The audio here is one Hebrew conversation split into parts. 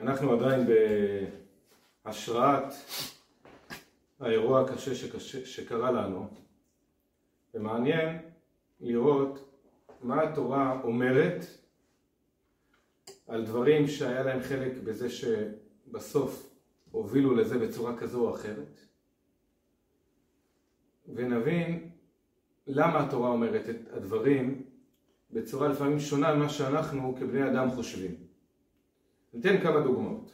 אנחנו עדיין בהשראת האירוע הקשה שקשה, שקרה לנו, ומעניין לראות מה התורה אומרת על דברים שהיה להם חלק בזה שבסוף הובילו לזה בצורה כזו או אחרת, ונבין למה התורה אומרת את הדברים בצורה לפעמים שונה ממה שאנחנו כבני אדם חושבים. ניתן כמה דוגמאות.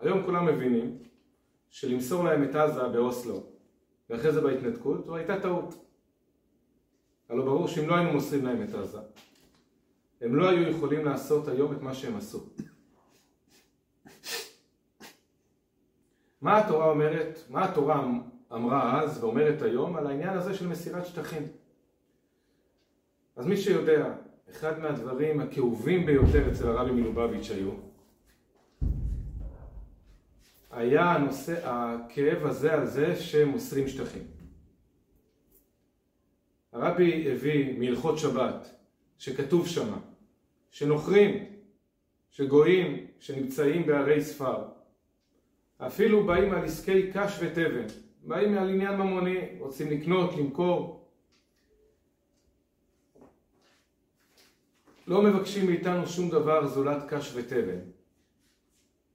היום כולם מבינים שלמסור להם את עזה באוסלו ואחרי זה בהתנתקות זו הייתה טעות. הלא ברור שאם לא היינו מוסרים להם את עזה הם לא היו יכולים לעשות היום את מה שהם עשו. מה התורה אומרת, מה התורה אמרה אז ואומרת היום על העניין הזה של מסירת שטחים? אז מי שיודע, אחד מהדברים הכאובים ביותר אצל הרבי מלובביץ' היו, היה הנושא, הכאב הזה על זה שמוסרים שטחים. הרבי הביא מהלכות שבת, שכתוב שמה, שנוכרים, שגויים, שנמצאים בערי ספר, אפילו באים על עסקי קש ותבן, באים על עניין ממוני, רוצים לקנות, למכור, לא מבקשים מאיתנו שום דבר זולת קש ותבן.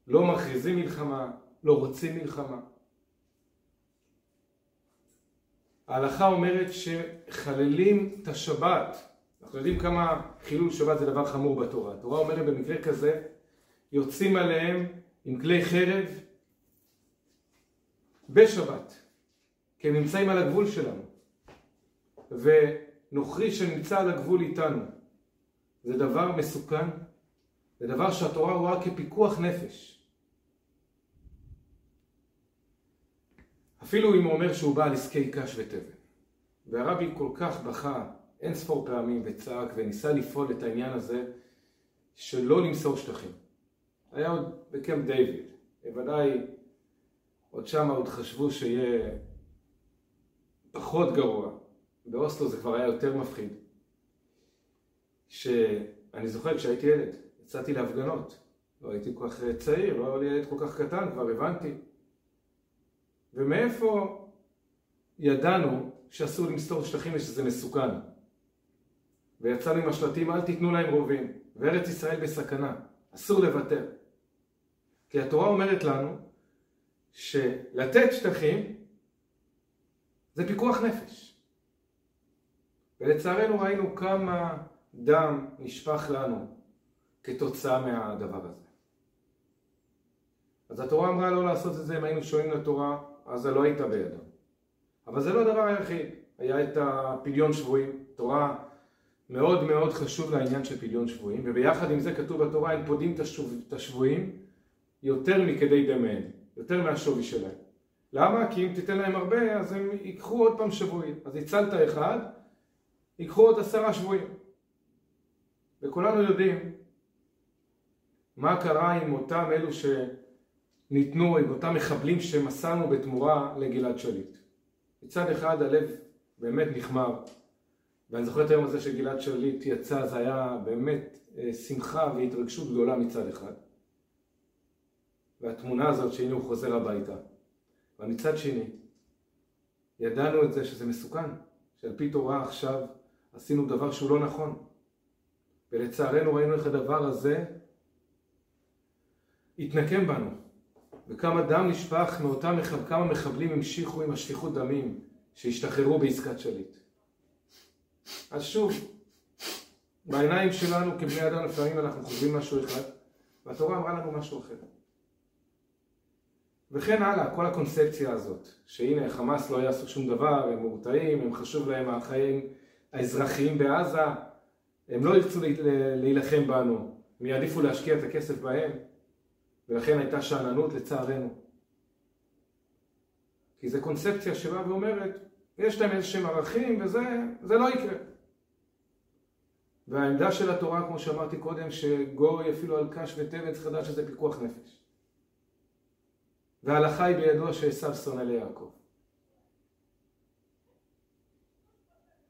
לא מכריזים מלחמה, לא רוצים מלחמה. ההלכה אומרת שחללים את השבת. אנחנו יודעים כמה חילול שבת זה דבר חמור בתורה. התורה אומרת במקרה כזה, יוצאים עליהם עם כלי חרב בשבת, כי הם נמצאים על הגבול שלנו. ונוכרי שנמצא על הגבול איתנו, זה דבר מסוכן, זה דבר שהתורה רואה כפיקוח נפש. אפילו אם הוא אומר שהוא בא על עסקי קש ותבן. והרבי כל כך בכה אין ספור פעמים וצעק וניסה לפעול את העניין הזה שלא למסור שטחים. היה עוד בקמפ דיוויד, בוודאי עוד שמה עוד חשבו שיהיה פחות גרוע. באוסלו זה כבר היה יותר מפחיד. שאני זוכר כשהייתי ילד, יצאתי להפגנות. לא הייתי כל כך צעיר, לא היה לי ילד כל כך קטן, כבר הבנתי. ומאיפה ידענו שאסור למסתור שטחים ושזה מסוכן? ויצאנו עם השלטים, אל תיתנו להם רובים, וארץ ישראל בסכנה, אסור לוותר. כי התורה אומרת לנו שלתת שטחים זה פיקוח נפש. ולצערנו ראינו כמה דם נשפך לנו כתוצאה מהדבר הזה. אז התורה אמרה לא לעשות את זה אם היינו שומעים לתורה, אז זה לא היית בידם. אבל זה לא הדבר היחיד. היה את הפדיון שבויים, תורה מאוד מאוד חשוב לעניין של פדיון שבויים, וביחד עם זה כתוב בתורה, הם פודים את השבויים יותר מכדי דמיהם, יותר מהשווי שלהם. למה? כי אם תיתן להם הרבה, אז הם ייקחו עוד פעם שבויים. אז הצלת אחד, ייקחו עוד עשרה שבויים. וכולנו יודעים מה קרה עם אותם אלו שניתנו, עם אותם מחבלים שמסרנו בתמורה לגלעד שליט. מצד אחד הלב באמת נחמר, ואני זוכר את היום הזה שגלעד שליט יצא, זה היה באמת אה, שמחה והתרגשות גדולה מצד אחד. והתמונה הזאת שהנה הוא חוזר הביתה. אבל מצד שני, ידענו את זה שזה מסוכן, שעל פי תורה עכשיו עשינו דבר שהוא לא נכון. ולצערנו ראינו איך הדבר הזה התנקם בנו. וכמה דם נשפך מאותם מחב... כמה מחבלים המשיכו עם השפיכות דמים שהשתחררו בעסקת שליט. אז שוב, בעיניים שלנו כבני אדם לפעמים אנחנו חושבים משהו אחד, והתורה אמרה לנו משהו אחר. וכן הלאה, כל הקונספציה הזאת, שהנה חמאס לא יעשו שום דבר, הם מורתעים, הם חשוב להם החיים האזרחיים בעזה, הם לא ירצו להילחם בנו, הם יעדיפו להשקיע את הכסף בהם, ולכן הייתה שאננות לצערנו. כי זו קונספציה שבאה ואומרת, יש להם איזשהם ערכים וזה לא יקרה. והעמדה של התורה, כמו שאמרתי קודם, שגוי אפילו על קש צריך לדעת שזה פיקוח נפש. וההלכה היא בידוע שעשו שונא ליעקב.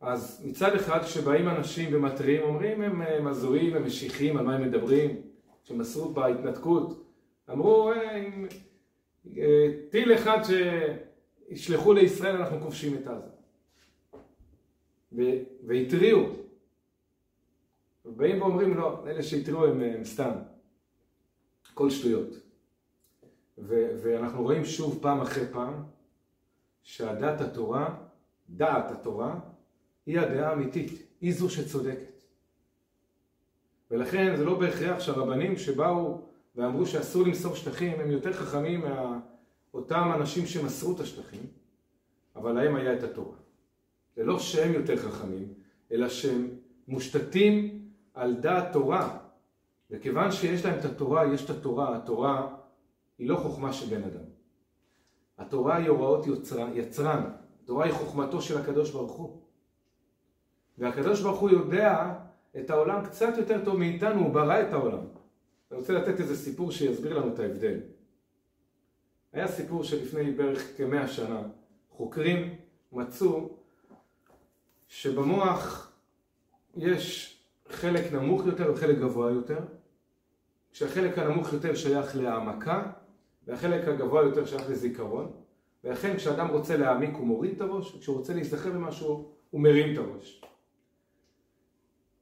אז מצד אחד כשבאים אנשים ומתריעים אומרים הם הזויים, הם משיחיים, על מה הם מדברים, שמסרו בהתנתקות, אמרו, אה, אם אה, טיל אחד שישלחו לישראל אנחנו כובשים את עזה. והתריעו. ובאים ואומרים לא, אלה שהתריעו הם, הם סתם. כל שטויות. ו- ואנחנו רואים שוב פעם אחרי פעם שהדת התורה, דעת התורה, היא הדעה האמיתית, היא זו שצודקת. ולכן זה לא בהכרח שהרבנים שבאו ואמרו שאסור למסור שטחים הם יותר חכמים מאותם אנשים שמסרו את השטחים, אבל להם היה את התורה. זה לא שהם יותר חכמים, אלא שהם מושתתים על דעת תורה. וכיוון שיש להם את התורה, יש את התורה, התורה היא לא חוכמה של בן אדם. התורה היא הוראות יצרן, יצרן. התורה היא חוכמתו של הקדוש ברוך הוא. והקדוש ברוך הוא יודע את העולם קצת יותר טוב מאיתנו, הוא ברא את העולם. אני רוצה לתת איזה סיפור שיסביר לנו את ההבדל. היה סיפור שלפני בערך כמאה שנה, חוקרים מצאו שבמוח יש חלק נמוך יותר וחלק גבוה יותר, כשהחלק הנמוך יותר שייך להעמקה והחלק הגבוה יותר שייך לזיכרון, ולכן כשאדם רוצה להעמיק הוא מוריד את הראש, וכשהוא רוצה להיזכר במשהו הוא מרים את הראש.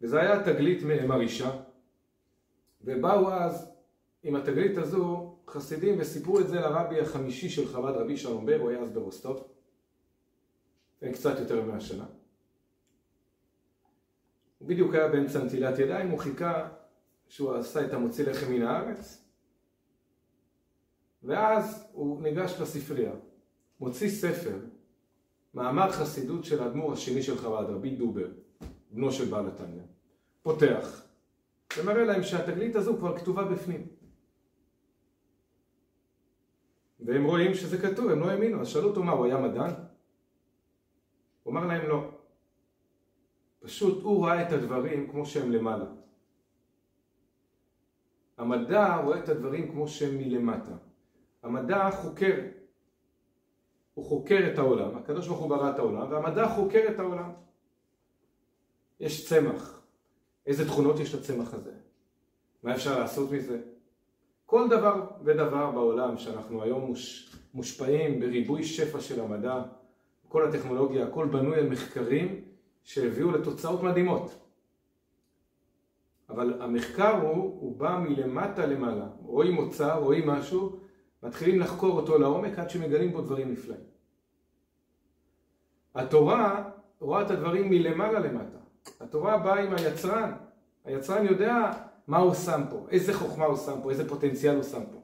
וזה היה תגלית מרעישה, ובאו אז עם התגלית הזו חסידים וסיפרו את זה לרבי החמישי של חב"ד, רבי שלום בר, הוא היה אז ברוסטוב, לפני קצת יותר מאה שנה. הוא בדיוק היה באמצע נטילת ידיים, הוא חיכה שהוא עשה את המוציא לחם מן הארץ, ואז הוא ניגש לספרייה, מוציא ספר, מאמר חסידות של האדמו"ר השני של חב"ד, רבי דובר, בנו של בעל התניא, פותח, ומראה להם שהתגלית הזו כבר כתובה בפנים. והם רואים שזה כתוב, הם לא האמינו, אז שאלו אותו מה, הוא היה מדען? הוא אמר להם לא. פשוט הוא ראה את הדברים כמו שהם למעלה. המדע רואה את הדברים כמו שהם מלמטה. המדע חוקר. הוא חוקר את העולם, הקדוש ברוך הוא ברא את העולם, והמדע חוקר את העולם. יש צמח. איזה תכונות יש לצמח הזה? מה אפשר לעשות מזה? כל דבר ודבר בעולם שאנחנו היום מוש, מושפעים בריבוי שפע של המדע, כל הטכנולוגיה, הכל בנוי על מחקרים שהביאו לתוצאות מדהימות. אבל המחקר הוא, הוא בא מלמטה למעלה. רואים מוצר, רואים משהו, מתחילים לחקור אותו לעומק עד שמגלים בו דברים נפלאים. התורה רואה את הדברים מלמעלה למטה. התורה באה עם היצרן. היצרן יודע מה הוא שם פה, איזה חוכמה הוא שם פה, איזה פוטנציאל הוא שם פה.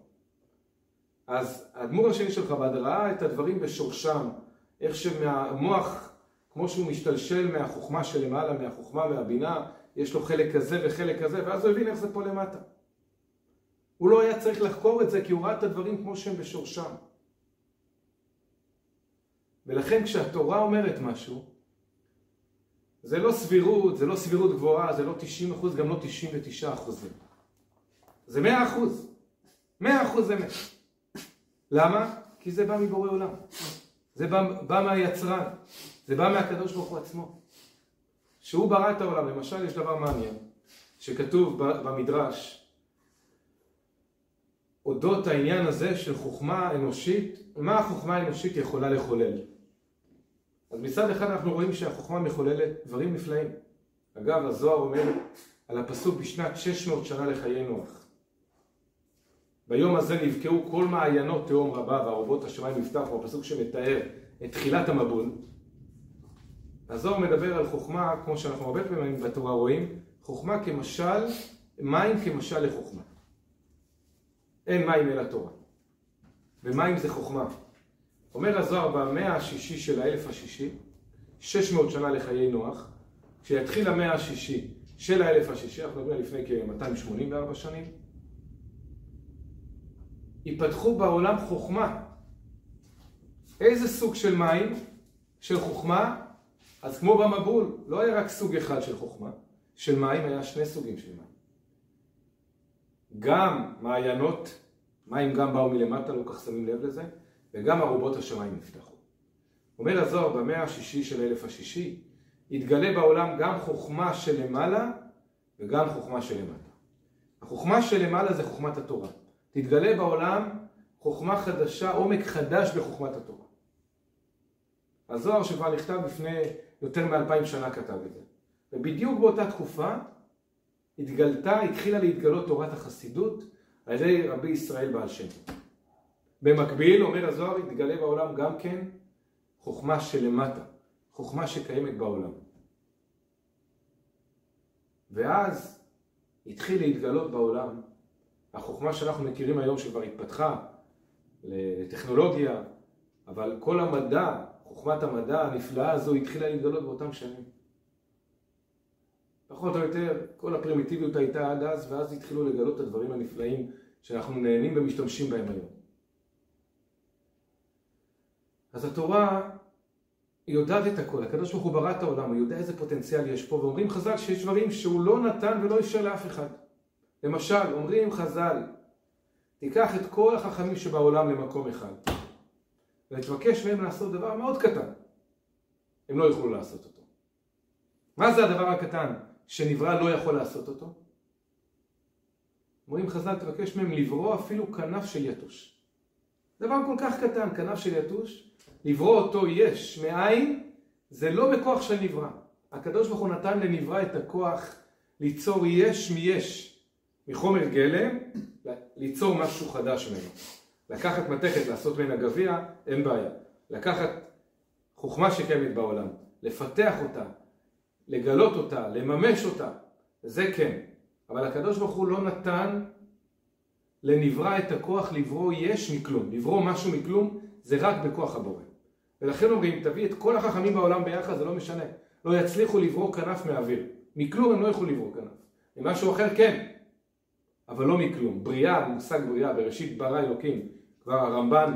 אז האדמו"ר השני של חב"ד ראה את הדברים בשורשם, איך שמהמוח, כמו שהוא משתלשל מהחוכמה שלמעלה, מהחוכמה והבינה, יש לו חלק כזה וחלק כזה, ואז הוא הבין איך זה פה למטה. הוא לא היה צריך לחקור את זה כי הוא ראה את הדברים כמו שהם בשורשם. ולכן כשהתורה אומרת משהו, זה לא סבירות, זה לא סבירות גבוהה, זה לא 90 אחוז, גם לא 99 אחוזים. זה 100 אחוז. 100 אחוז אמת. למה? כי זה בא מבורא עולם. זה בא, בא מהיצרן. זה בא מהקדוש ברוך הוא עצמו. שהוא ברא את העולם. למשל, יש דבר מעניין, שכתוב במדרש, אודות העניין הזה של חוכמה אנושית, מה החוכמה האנושית יכולה לחולל. אז מצד אחד אנחנו רואים שהחוכמה מחוללת דברים נפלאים. אגב, הזוהר אומר על הפסוק בשנת 600 שנה לחיי נוח. ביום הזה נבקעו כל מעיינות תהום רבה וערובות השמיים נפתחו, הפסוק שמתאר את תחילת המבול. הזוהר מדבר על חוכמה, כמו שאנחנו הרבה פעמים בתורה רואים, חוכמה כמשל, מים כמשל לחוכמה. אין מים אלא תורה. ומים זה חוכמה. אומר הזוהר במאה השישי של האלף השישי, 600 שנה לחיי נוח, כשיתחיל המאה השישי של האלף השישי, אנחנו מדברים לפני כ-284 שנים, ייפתחו בעולם חוכמה. איזה סוג של מים, של חוכמה? אז כמו במבול, לא היה רק סוג אחד של חוכמה, של מים, היה שני סוגים של מים. גם מעיינות, מים גם באו מלמטה, לא כך שמים לב לזה, וגם ארובות השמיים נפתחו. אומר הזוהר במאה השישי של אלף השישי, יתגלה בעולם גם חוכמה שלמעלה וגם חוכמה שלמטה. החוכמה שלמעלה זה חוכמת התורה. תתגלה בעולם חוכמה חדשה, עומק חדש בחוכמת התורה. הזוהר שכבר נכתב לפני יותר מאלפיים שנה כתב את זה. ובדיוק באותה תקופה התגלתה, התחילה להתגלות תורת החסידות על ידי רבי ישראל בעל שם. במקביל, אומר הזוהר, התגלה בעולם גם כן חוכמה שלמטה, חוכמה שקיימת בעולם. ואז התחיל להתגלות בעולם החוכמה שאנחנו מכירים היום שכבר התפתחה לטכנולוגיה, אבל כל המדע, חוכמת המדע הנפלאה הזו התחילה להתגלות באותם שנים. פחות או יותר, כל הפרימיטיביות הייתה עד אז, ואז התחילו לגלות את הדברים הנפלאים שאנחנו נהנים ומשתמשים בהם היום. אז התורה יודעת את הכל, הקדוש ברוך הוא ברא את העולם, הוא יודע איזה פוטנציאל יש פה, ואומרים חז"ל שיש דברים שהוא לא נתן ולא אפשר לאף אחד. למשל, אומרים חז"ל, תיקח את כל החכמים שבעולם למקום אחד, ותבקש מהם לעשות דבר מאוד קטן. הם לא יוכלו לעשות אותו. מה זה הדבר הקטן שנברא לא יכול לעשות אותו? אומרים חז"ל, תבקש מהם לברוא אפילו כנף של יתוש. דבר כל כך קטן, כנף של יתוש, לברוא אותו יש מאין, זה לא בכוח של נברא. הקדוש ברוך הוא נתן לנברא את הכוח ליצור יש מיש, מחומר גלם, ליצור משהו חדש ממנו. לקחת מתכת, לעשות ממנה גביע, אין בעיה. לקחת חוכמה שקיימת בעולם, לפתח אותה, לגלות אותה, לממש אותה, זה כן. אבל הקדוש ברוך הוא לא נתן לנברא את הכוח לברוא יש מכלום. לברוא משהו מכלום זה רק בכוח הבורא. ולכן אומרים, תביא את כל החכמים בעולם ביחד, זה לא משנה. לא יצליחו לברוא כנף מאוויר. מכלום הם לא יכולו לברוא כנף. ממשהו אחר כן, אבל לא מכלום. בריאה, מושג בריאה, בראשית ברא אלוקים. כבר הרמב"ן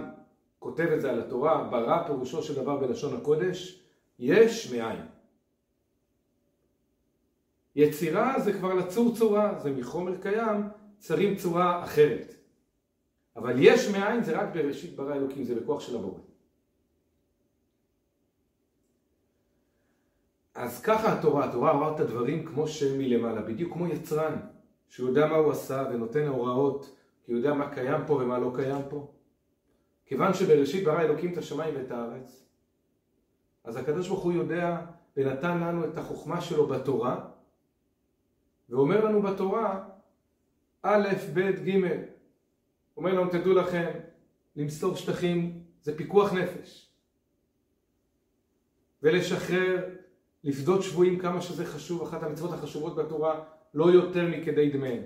כותב את זה על התורה, ברא פירושו של דבר בלשון הקודש, יש מאין. יצירה זה כבר לצור צורה, זה מחומר קיים, צרים צורה אחרת. אבל יש מאין זה רק בראשית ברא אלוקים, זה בכוח של הבורא. אז ככה התורה, התורה רואה את הדברים כמו שהם מלמעלה, בדיוק כמו יצרן, שהוא יודע מה הוא עשה ונותן הוראות, כי הוא יודע מה קיים פה ומה לא קיים פה. כיוון שבראשית ברא אלוקים את השמיים ואת הארץ, אז הקדוש ברוך הוא יודע ונתן לנו את החוכמה שלו בתורה, ואומר לנו בתורה, א', ב', ג', אומר לנו, תדעו לכם, למסור שטחים זה פיקוח נפש. ולשחרר, לפדות שבויים כמה שזה חשוב, אחת המצוות החשובות בתורה, לא יותר מכדי דמיהם.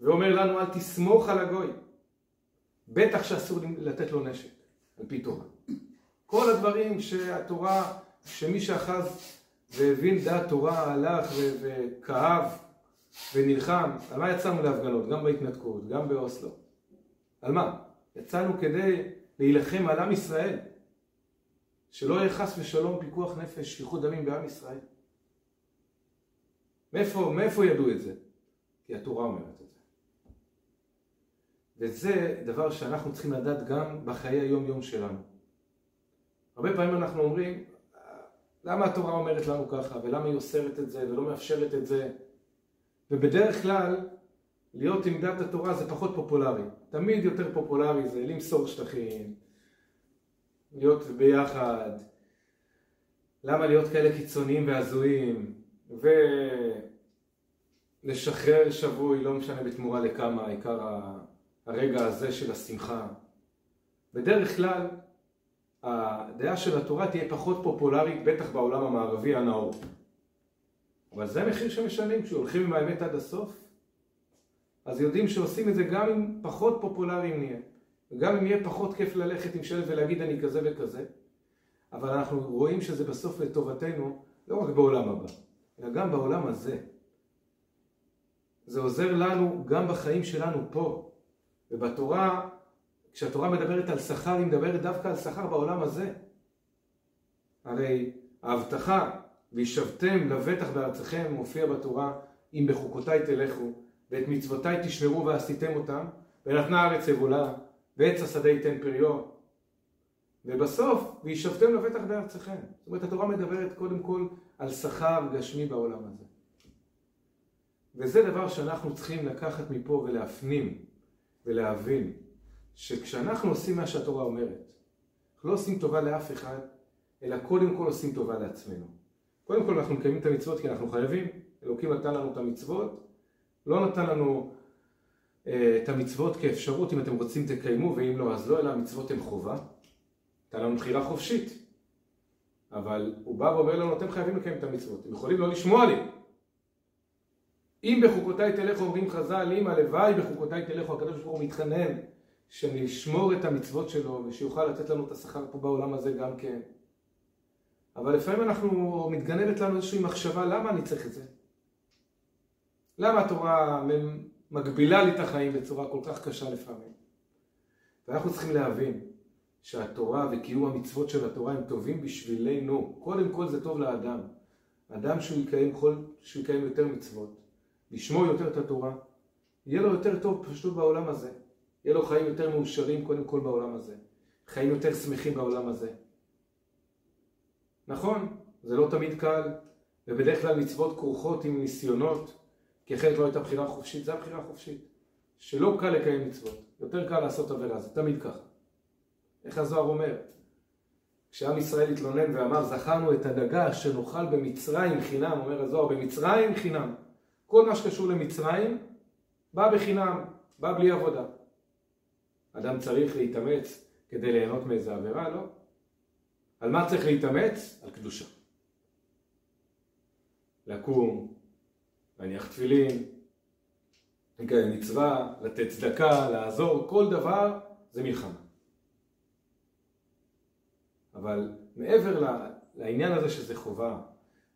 ואומר לנו, אל תסמוך על הגוי. בטח שאסור לתת לו נשק, על פי תורה. כל הדברים שהתורה, שמי שאחז והבין דעת תורה הלך וכאב ונלחם, על מה יצאנו להפגנות? גם בהתנתקות, גם באוסלו. על מה? יצאנו כדי להילחם על עם ישראל. שלא יהיה חס ושלום פיקוח נפש, שפיכות דמים בעם ישראל. מאיפה, מאיפה ידעו את זה? כי התורה אומרת את זה. וזה דבר שאנחנו צריכים לדעת גם בחיי היום-יום שלנו. הרבה פעמים אנחנו אומרים, למה התורה אומרת לנו ככה, ולמה היא אוסרת את זה, ולא מאפשרת את זה. ובדרך כלל, להיות עם דת התורה זה פחות פופולרי. תמיד יותר פופולרי זה למסור שטחים, להיות ביחד. למה להיות כאלה קיצוניים והזויים, ולשחרר שבוי, לא משנה בתמורה לכמה, העיקר הרגע הזה של השמחה. בדרך כלל, הדעה של התורה תהיה פחות פופולרית, בטח בעולם המערבי הנאור. אבל זה המחיר שמשלמים, כשהולכים עם האמת עד הסוף, אז יודעים שעושים את זה גם אם פחות פופולריים נהיה, וגם אם יהיה פחות כיף ללכת עם שלט ולהגיד אני כזה וכזה, אבל אנחנו רואים שזה בסוף לטובתנו, לא רק בעולם הבא, אלא גם בעולם הזה. זה עוזר לנו גם בחיים שלנו פה, ובתורה כשהתורה מדברת על שכר, היא מדברת דווקא על שכר בעולם הזה. הרי ההבטחה, וישבתם לבטח בארצכם, מופיע בתורה, אם בחוקותיי תלכו, ואת מצוותיי תשמרו ועשיתם אותם, ונתנה הארץ יבולה, ועץ השדה ייתן פריו. ובסוף, וישבתם לבטח בארצכם. זאת אומרת, התורה מדברת קודם כל על שכר גשמי בעולם הזה. וזה דבר שאנחנו צריכים לקחת מפה ולהפנים ולהבין, שכשאנחנו עושים מה שהתורה אומרת, לא עושים טובה לאף אחד, אלא קודם כל עושים טובה לעצמנו. קודם כל אנחנו מקיימים את המצוות כי אנחנו חייבים, אלוקים נתן לנו את המצוות, לא נתן לנו אה, את המצוות כאפשרות, אם אתם רוצים תקיימו, ואם לא אז לא, אלא המצוות הן חובה. נתן לנו בחירה חופשית. אבל הוא בא ואומר לנו, אתם חייבים לקיים את המצוות, אתם יכולים לא לשמוע לי. אם בחוקותיי תלכו, אומרים חז"ל, אם הלוואי בחוקותיי תלכו, הקדוש ברוך הוא מתחנן שנשמור את המצוות שלו ושיוכל לתת לנו את השכר פה בעולם הזה גם כן. אבל לפעמים אנחנו, מתגנבת לנו איזושהי מחשבה, למה אני צריך את זה? למה התורה מגבילה לי את החיים בצורה כל כך קשה לפעמים? ואנחנו צריכים להבין שהתורה וקיום המצוות של התורה הם טובים בשבילנו. קודם כל זה טוב לאדם. אדם שהוא יקיים, כל, שהוא יקיים יותר מצוות, לשמור יותר את התורה, יהיה לו יותר טוב פשוט בעולם הזה. יהיה לו חיים יותר מאושרים קודם כל בעולם הזה. חיים יותר שמחים בעולם הזה. נכון, זה לא תמיד קל, ובדרך כלל מצוות כרוכות עם ניסיונות, כי אחרת לא הייתה בחירה חופשית, זה הבחירה החופשית. שלא קל לקיים מצוות, יותר קל לעשות עבירה, זה תמיד ככה. איך הזוהר אומר? כשעם ישראל התלונן ואמר, זכרנו את הדגה שנאכל במצרים חינם, אומר הזוהר, במצרים חינם. כל מה שקשור למצרים בא בחינם, בא בלי עבודה. אדם צריך להתאמץ כדי ליהנות מאיזה עבירה? לא. על מה צריך להתאמץ? על קדושה. לקום, להניח תפילין, לקיים מצווה, לתת צדקה, לעזור, כל דבר זה מלחמה. אבל מעבר לעניין הזה שזה חובה,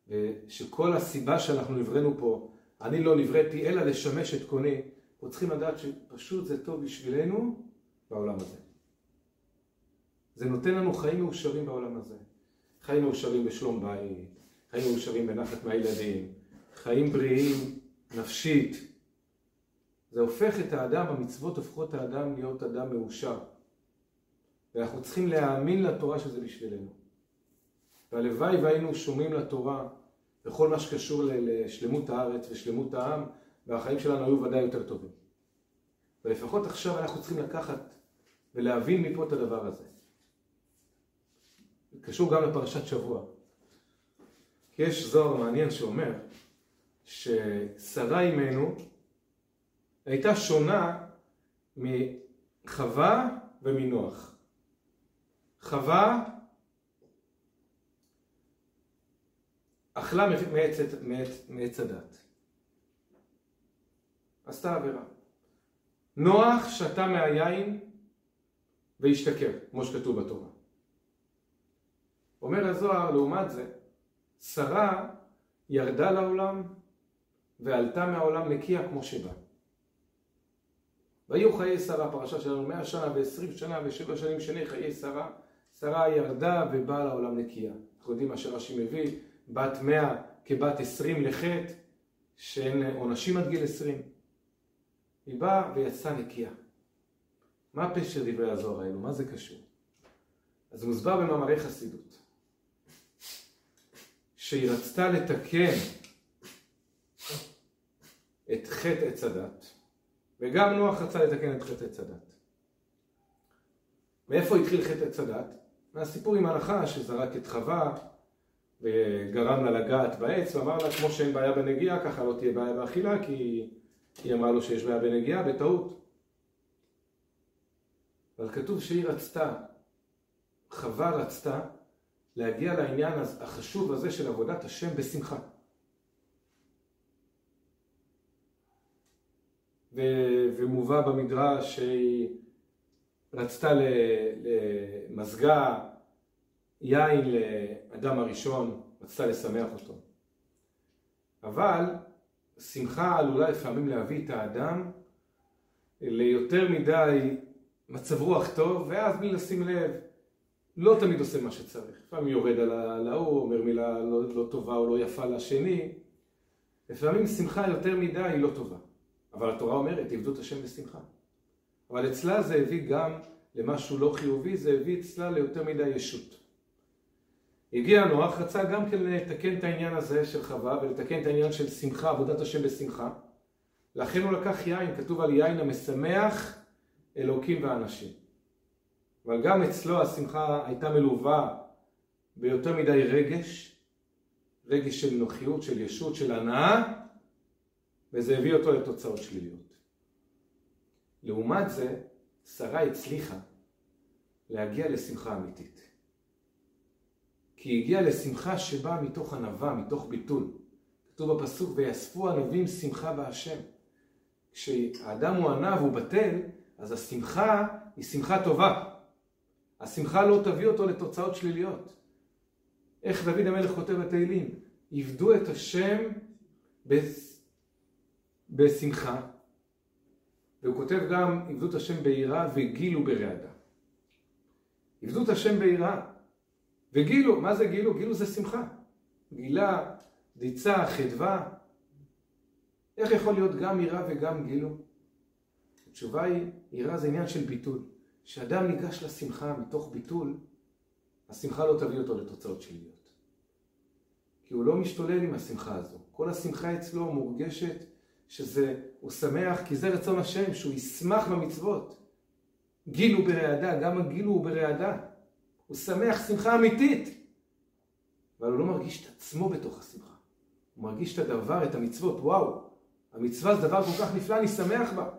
ושכל הסיבה שאנחנו נבראנו פה, אני לא נבראתי אלא לשמש את קוני, אנחנו צריכים לדעת שפשוט זה טוב בשבילנו בעולם הזה. זה נותן לנו חיים מאושרים בעולם הזה. חיים מאושרים בשלום בית, חיים מאושרים בנחת מהילדים, חיים בריאים, נפשית. זה הופך את האדם, המצוות הופכות את האדם להיות אדם מאושר. ואנחנו צריכים להאמין לתורה שזה בשבילנו. והלוואי והיינו שומעים לתורה בכל מה שקשור לשלמות הארץ ושלמות העם, והחיים שלנו היו ודאי יותר טובים. ולפחות עכשיו אנחנו צריכים לקחת ולהבין מפה את הדבר הזה. קשור גם לפרשת שבוע. כי יש זוהר מעניין שאומר ששרה אימנו הייתה שונה מחווה ומנוח. חווה אכלה מעץ הדת. עשתה עבירה. נוח שתה מהיין והשתכר, כמו שכתוב בתורה. אומר הזוהר, לעומת זה, שרה ירדה לעולם ועלתה מהעולם נקייה כמו שבא. והיו חיי שרה, פרשה שלנו, מאה שנה ועשרים שנה ושבע שנים שני חיי שרה, שרה ירדה ובאה לעולם נקייה. אנחנו יודעים מה שרש"י מביא, בת מאה כבת עשרים לחטא, שאין עונשים עד גיל עשרים. היא באה ויצאה נקייה. מה פשר דברי הזוהר האלו? מה זה קשור? אז מוסבר במאמרי חסידות, שהיא רצתה לתקן את חטא עץ הדת, וגם נוח רצה לתקן את חטא עץ הדת. מאיפה התחיל חטא עץ הדת? מהסיפור עם הלכה שזרק את חווה וגרם לה לגעת בעץ ואמר לה כמו שאין בעיה בנגיעה ככה לא תהיה בעיה באכילה כי היא אמרה לו שיש בעיה בנגיעה בטעות. אבל כתוב שהיא רצתה, חווה רצתה להגיע לעניין החשוב הזה של עבודת השם בשמחה. ומובא במדרש שהיא רצתה למזגה יין לאדם הראשון, רצתה לשמח אותו. אבל שמחה עלולה לפעמים להביא את האדם ליותר מדי מצב רוח טוב, ואז בלי לשים לב, לא תמיד עושה מה שצריך. לפעמים יורד על ההוא, אומר מילה לא, לא טובה או לא יפה לשני. לפעמים שמחה יותר מדי היא לא טובה. אבל התורה אומרת, עבדו את השם בשמחה. אבל אצלה זה הביא גם למשהו לא חיובי, זה הביא אצלה ליותר מדי ישות. הגיע נוח, רצה גם כן לתקן את העניין הזה של חווה ולתקן את העניין של שמחה, עבודת השם בשמחה. לכן הוא לקח יין, כתוב על יין המשמח אלוקים ואנשים. אבל גם אצלו השמחה הייתה מלווה ביותר מדי רגש, רגש של נוחיות, של ישות, של הנאה, וזה הביא אותו לתוצאות שליליות. לעומת זה, שרה הצליחה להגיע לשמחה אמיתית. כי היא הגיעה לשמחה שבאה מתוך ענווה, מתוך ביטול. כתוב בפסוק, ויאספו ענבים שמחה בהשם. כשהאדם הוא ענב, הוא בטל, אז השמחה היא שמחה טובה. השמחה לא תביא אותו לתוצאות שליליות. איך דוד המלך כותב בתהילים? עבדו את השם בשמחה, והוא כותב גם עבדו את השם ביראה וגילו ברעדה. עבדו את השם ביראה וגילו, מה זה גילו? גילו זה שמחה. גילה, דיצה, חדווה. איך יכול להיות גם יראה וגם גילו? התשובה היא, יראה זה עניין של ביטול. כשאדם ניגש לשמחה מתוך ביטול, השמחה לא תביא אותו לתוצאות שליליות. כי הוא לא משתולל עם השמחה הזו. כל השמחה אצלו מורגשת שזה, הוא שמח כי זה רצון השם, שהוא ישמח במצוות. גיל הוא ברעדה, גם הגיל הוא ברעדה. הוא שמח שמחה אמיתית, אבל הוא לא מרגיש את עצמו בתוך השמחה. הוא מרגיש את הדבר, את המצוות, וואו, המצווה זה דבר כל כך נפלא, אני שמח בה.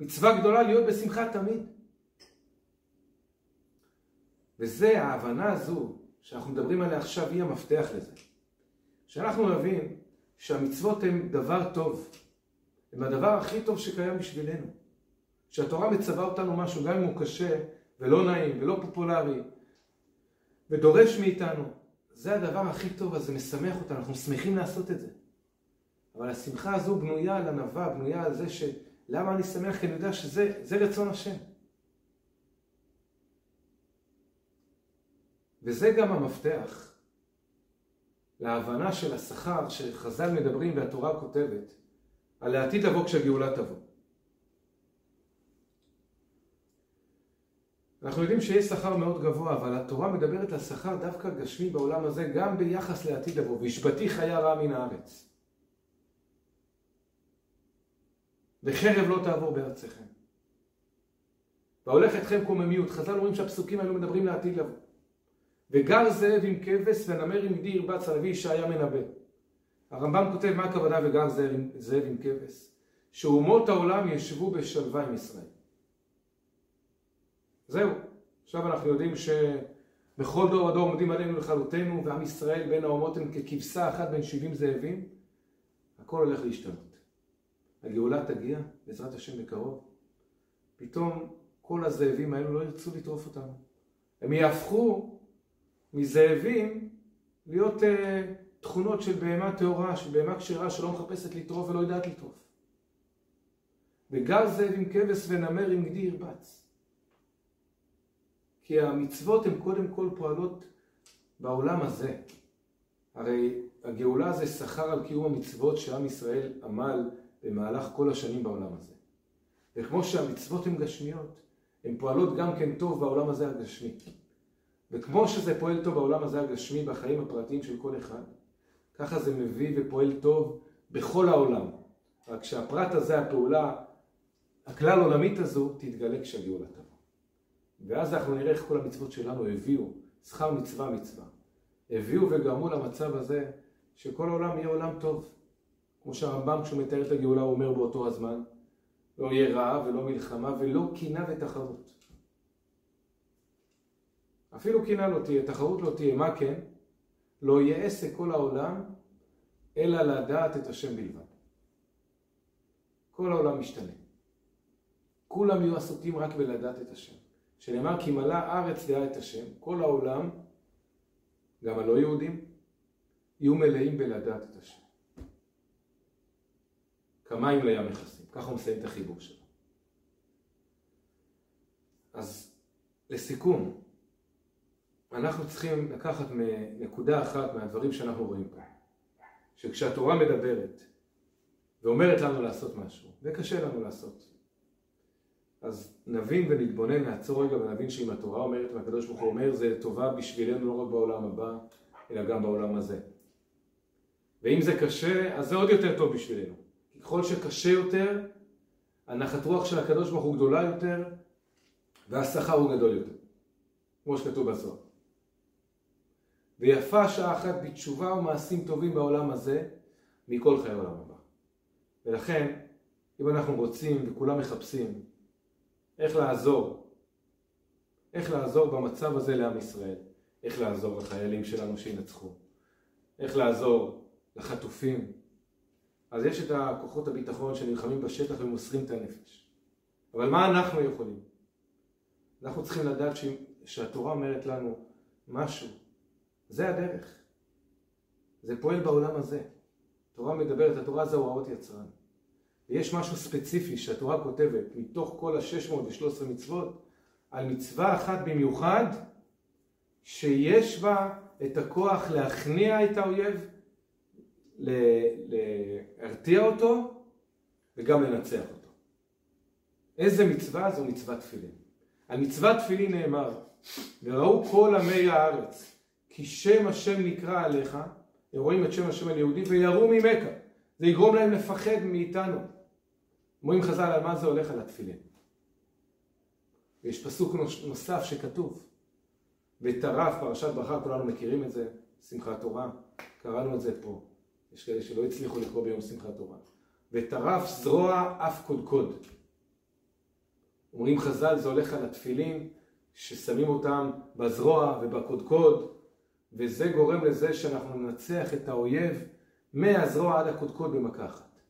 מצווה גדולה להיות בשמחה תמיד. וזה, ההבנה הזו שאנחנו מדברים עליה עכשיו, היא המפתח לזה. שאנחנו נבין שהמצוות הן דבר טוב, הן הדבר הכי טוב שקיים בשבילנו. שהתורה מצווה אותנו משהו, גם אם הוא קשה ולא נעים ולא פופולרי, ודורש מאיתנו, זה הדבר הכי טוב, אז זה משמח אותנו, אנחנו שמחים לעשות את זה. אבל השמחה הזו בנויה על ענווה, בנויה על זה ש... למה אני שמח? כי אני יודע שזה רצון השם. וזה גם המפתח להבנה של השכר שחז"ל מדברים והתורה כותבת על העתיד לבוא כשהגאולה תבוא. אנחנו יודעים שיש שכר מאוד גבוה, אבל התורה מדברת על שכר דווקא גשמי בעולם הזה, גם ביחס לעתיד לבוא. והשבתי חיה רע מן הארץ. וחרב לא תעבור בארציכם. והולך אתכם קוממיות. חז"ל אומרים שהפסוקים האלו מדברים לעתיד לבוא. וגר זאב עם כבש ונמר עם גדי ירבץ הנביא ישעיה מנבא. הרמב"ם כותב מה הכוונה וגר זאב עם כבש? שאומות העולם ישבו בשלווה עם ישראל. זהו. עכשיו אנחנו יודעים שבכל דור ודור עומדים עלינו לכלותנו, ועם ישראל בין האומות הם ככבשה אחת בין שבעים זאבים. הכל הולך להשתנות. הגאולה תגיע, בעזרת השם בקרוב. פתאום כל הזאבים האלו לא ירצו לטרוף אותנו. הם יהפכו מזאבים להיות uh, תכונות של בהמה טהורה, של בהמה כשרה שלא מחפשת לטרוף ולא יודעת לטרוף. וגר זאב עם כבש ונמר עם גדי ירבץ. כי המצוות הן קודם כל פועלות בעולם הזה. הרי הגאולה זה שכר על קיום המצוות שעם ישראל עמל במהלך כל השנים בעולם הזה. וכמו שהמצוות הן גשמיות, הן פועלות גם כן טוב בעולם הזה הגשמי. וכמו שזה פועל טוב בעולם הזה הגשמי בחיים הפרטיים של כל אחד, ככה זה מביא ופועל טוב בכל העולם. רק שהפרט הזה, הפעולה הכלל עולמית הזו, תתגלה כשהגאולה תבוא. ואז אנחנו נראה איך כל המצוות שלנו הביאו, שכר מצווה מצווה, הביאו וגרמו למצב הזה שכל העולם יהיה עולם טוב. כמו שהרמב"ם כשהוא מתאר את הגאולה הוא אומר באותו הזמן, לא יהיה רעב ולא מלחמה ולא קינה ותחרות. אפילו קינה לא תהיה, תחרות לא תהיה, מה כן? לא יהיה עסק כל העולם, אלא לדעת את השם בלבד. כל העולם משתנה. כולם יהיו עסוקים רק בלדעת את השם. שנאמר כי מלא ארץ דעה את השם, כל העולם, גם הלא יהודים, יהיו מלאים בלדעת את השם. כמים לים מכסים, ככה הוא מסיים את החיבור שלו. אז לסיכום, אנחנו צריכים לקחת נקודה אחת מהדברים שאנחנו רואים פה, שכשהתורה מדברת ואומרת לנו לעשות משהו, וקשה לנו לעשות, אז נבין ונתבונן, נעצור רגע ונבין שאם התורה אומרת והקדוש ברוך הוא אומר זה טובה בשבילנו לא רק בעולם הבא, אלא גם בעולם הזה. ואם זה קשה, אז זה עוד יותר טוב בשבילנו. ככל שקשה יותר, הנחת רוח של הקדוש ברוך הוא גדולה יותר, והשכר הוא גדול יותר, כמו שכתוב בסוף. ויפה שעה אחת בתשובה ומעשים טובים בעולם הזה, מכל חיי העולם הבא. ולכן, אם אנחנו רוצים וכולם מחפשים איך לעזור, איך לעזור במצב הזה לעם ישראל, איך לעזור לחיילים שלנו שינצחו, איך לעזור לחטופים, אז יש את הכוחות הביטחון שנלחמים בשטח ומוסרים את הנפש. אבל מה אנחנו יכולים? אנחנו צריכים לדעת ש... שהתורה אומרת לנו משהו. זה הדרך. זה פועל בעולם הזה. התורה מדברת, התורה זה הוראות יצרן. ויש משהו ספציפי שהתורה כותבת מתוך כל ה-613 מצוות על מצווה אחת במיוחד שיש בה את הכוח להכניע את האויב, להרתיע אותו וגם לנצח אותו. איזה מצווה? זו מצוות תפילין. על מצוות תפילין נאמר, וראו כל עמי הארץ, כי שם השם נקרא עליך, רואים את שם השם על יהודי ויראו ממכה. זה יגרום להם לפחד מאיתנו. אומרים חז"ל על מה זה הולך על התפילין. ויש פסוק נוסף שכתוב, וטרף פרשת ברכה, כולנו מכירים את זה, שמחת תורה, קראנו את זה פה. יש כאלה שלא הצליחו לקרוא ביום שמחת תורה. וטרף זרוע אף קודקוד. אומרים חז"ל, זה הולך על התפילין, ששמים אותם בזרוע ובקודקוד, וזה גורם לזה שאנחנו ננצח את האויב מהזרוע עד הקודקוד במכה אחת.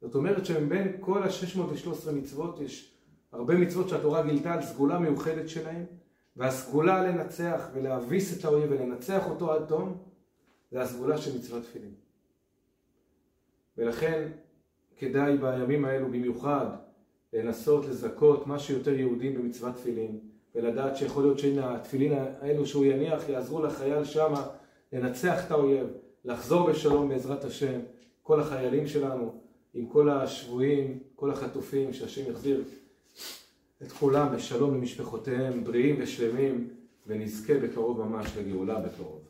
זאת אומרת שמבין כל ה-613 מצוות יש הרבה מצוות שהתורה גילתה על סגולה מיוחדת שלהם, והסגולה לנצח ולהביס את האויב ולנצח אותו עד תום, זה הסגולה של מצוות תפילין. ולכן כדאי בימים האלו במיוחד לנסות לזכות מה שיותר יהודים במצוות תפילין, ולדעת שיכול להיות שהנה התפילין האלו שהוא יניח יעזרו לחייל שמה לנצח את האויב, לחזור בשלום בעזרת השם, כל החיילים שלנו, עם כל השבויים, כל החטופים, שהשם יחזיר את כולם בשלום למשפחותיהם, בריאים ושלמים, ונזכה בקרוב ממש לגאולה בקרוב.